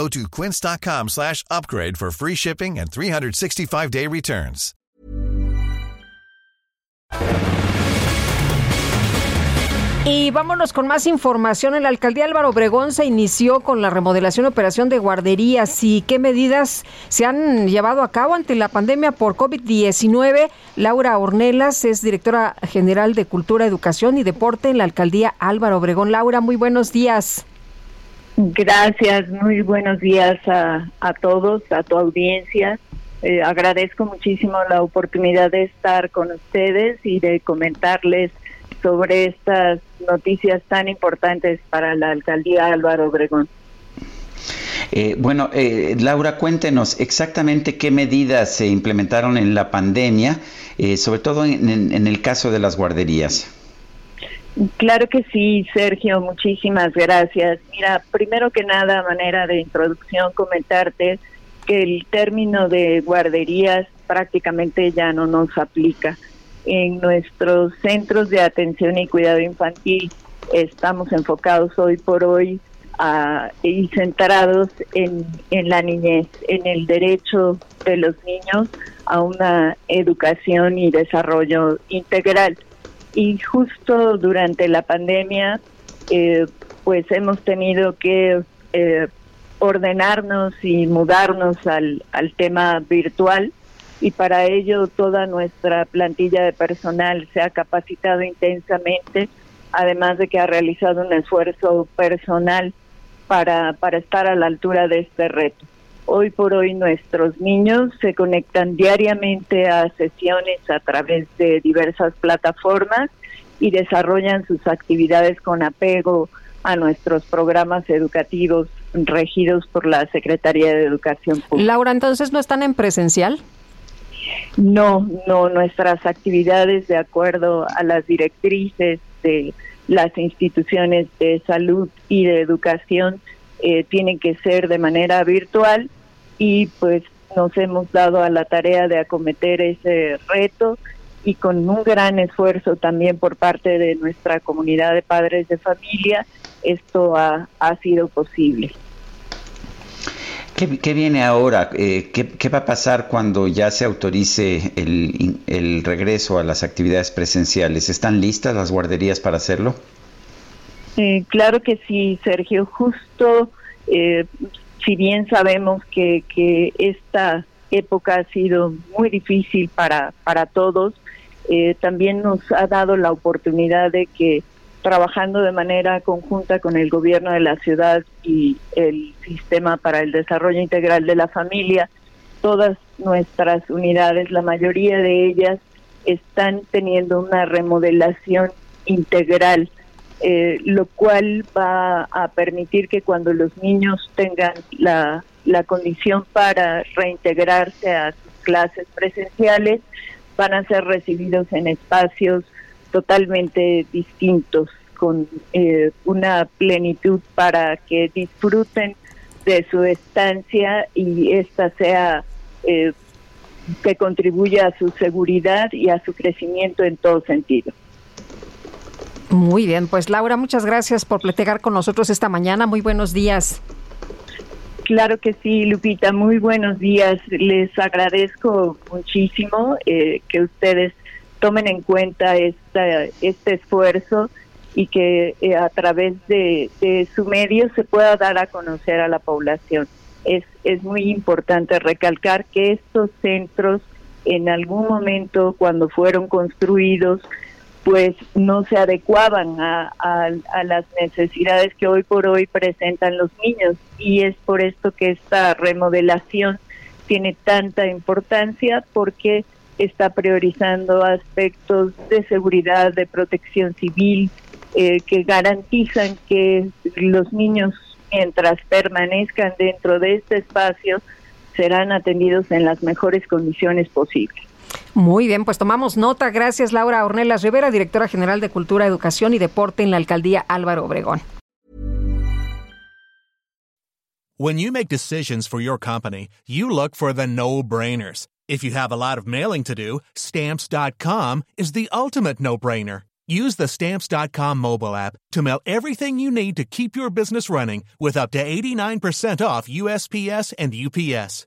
Go to quince.com slash upgrade for free shipping and 365-day returns. Y vámonos con más información. En la alcaldía Álvaro Obregón se inició con la remodelación y operación de guarderías y qué medidas se han llevado a cabo ante la pandemia por COVID-19. Laura Ornelas es directora general de Cultura, Educación y Deporte en la alcaldía Álvaro Obregón. Laura, muy buenos días. Gracias, muy buenos días a, a todos, a tu audiencia. Eh, agradezco muchísimo la oportunidad de estar con ustedes y de comentarles sobre estas noticias tan importantes para la alcaldía Álvaro Obregón. Eh, bueno, eh, Laura, cuéntenos exactamente qué medidas se implementaron en la pandemia, eh, sobre todo en, en, el caso de las guarderías. Claro que sí, Sergio, muchísimas gracias. Mira, primero que nada, manera de introducción, comentarte que el término de guarderías prácticamente ya no nos aplica en nuestros centros de atención y cuidado infantil estamos enfocados hoy por hoy y centrados en, en la niñez, en el derecho de los niños a una educación y desarrollo integral. Y justo durante la pandemia, eh, pues hemos tenido que eh, ordenarnos y mudarnos al, al tema virtual y para ello toda nuestra plantilla de personal se ha capacitado intensamente, además de que ha realizado un esfuerzo personal para, para estar a la altura de este reto. Hoy por hoy nuestros niños se conectan diariamente a sesiones a través de diversas plataformas y desarrollan sus actividades con apego a nuestros programas educativos regidos por la Secretaría de Educación Pública. Laura, entonces no están en presencial? No, no, nuestras actividades de acuerdo a las directrices de las instituciones de salud y de educación eh, tienen que ser de manera virtual y pues nos hemos dado a la tarea de acometer ese reto y con un gran esfuerzo también por parte de nuestra comunidad de padres de familia, esto ha, ha sido posible. ¿Qué, viene ahora? Eh, ¿qué, va a pasar cuando ya se autorice el, regreso a las actividades presenciales? ¿Están listas las guarderías para hacerlo? Eh, claro que sí, Sergio. Justo, eh, si bien sabemos que, esta época ha sido muy difícil para, para todos, también nos ha dado la oportunidad de que trabajando de manera conjunta con el gobierno de la ciudad y el sistema para el desarrollo integral de la familia. Todas nuestras unidades, la mayoría de ellas, están teniendo una remodelación integral, eh, lo cual va a permitir que cuando los niños tengan la, la condición para reintegrarse a sus clases presenciales, van a ser recibidos en espacios totalmente distintos, con eh, una plenitud para que disfruten de su estancia y esta sea eh, que contribuya a su seguridad y a su crecimiento en todo sentido. Muy bien, pues Laura, muchas gracias por platicar con nosotros esta mañana. Muy buenos días. Claro que sí, Lupita, muy buenos días. Les agradezco muchísimo eh, que ustedes tomen en cuenta esta, este esfuerzo y que eh, a través de, su medio se pueda dar a conocer a la población. Es, es muy importante recalcar que estos centros en algún momento cuando fueron construidos pues no se adecuaban a, las necesidades que hoy por hoy presentan los niños y es por esto que esta remodelación tiene tanta importancia porque está priorizando aspectos de seguridad, de protección civil, eh, que garantizan que los niños, mientras permanezcan dentro de este espacio, serán atendidos en las mejores condiciones posibles. Muy bien, pues tomamos nota. Gracias, Laura Ornelas Rivera, directora general de Cultura, Educación y Deporte en la alcaldía Álvaro Obregón. When you make decisions for your company, you look for the no-brainers. If you have a lot of mailing to do, stamps.com is the ultimate no-brainer. Use the stamps.com mobile app to mail everything you need to keep your business running with up to 89% off USPS and UPS.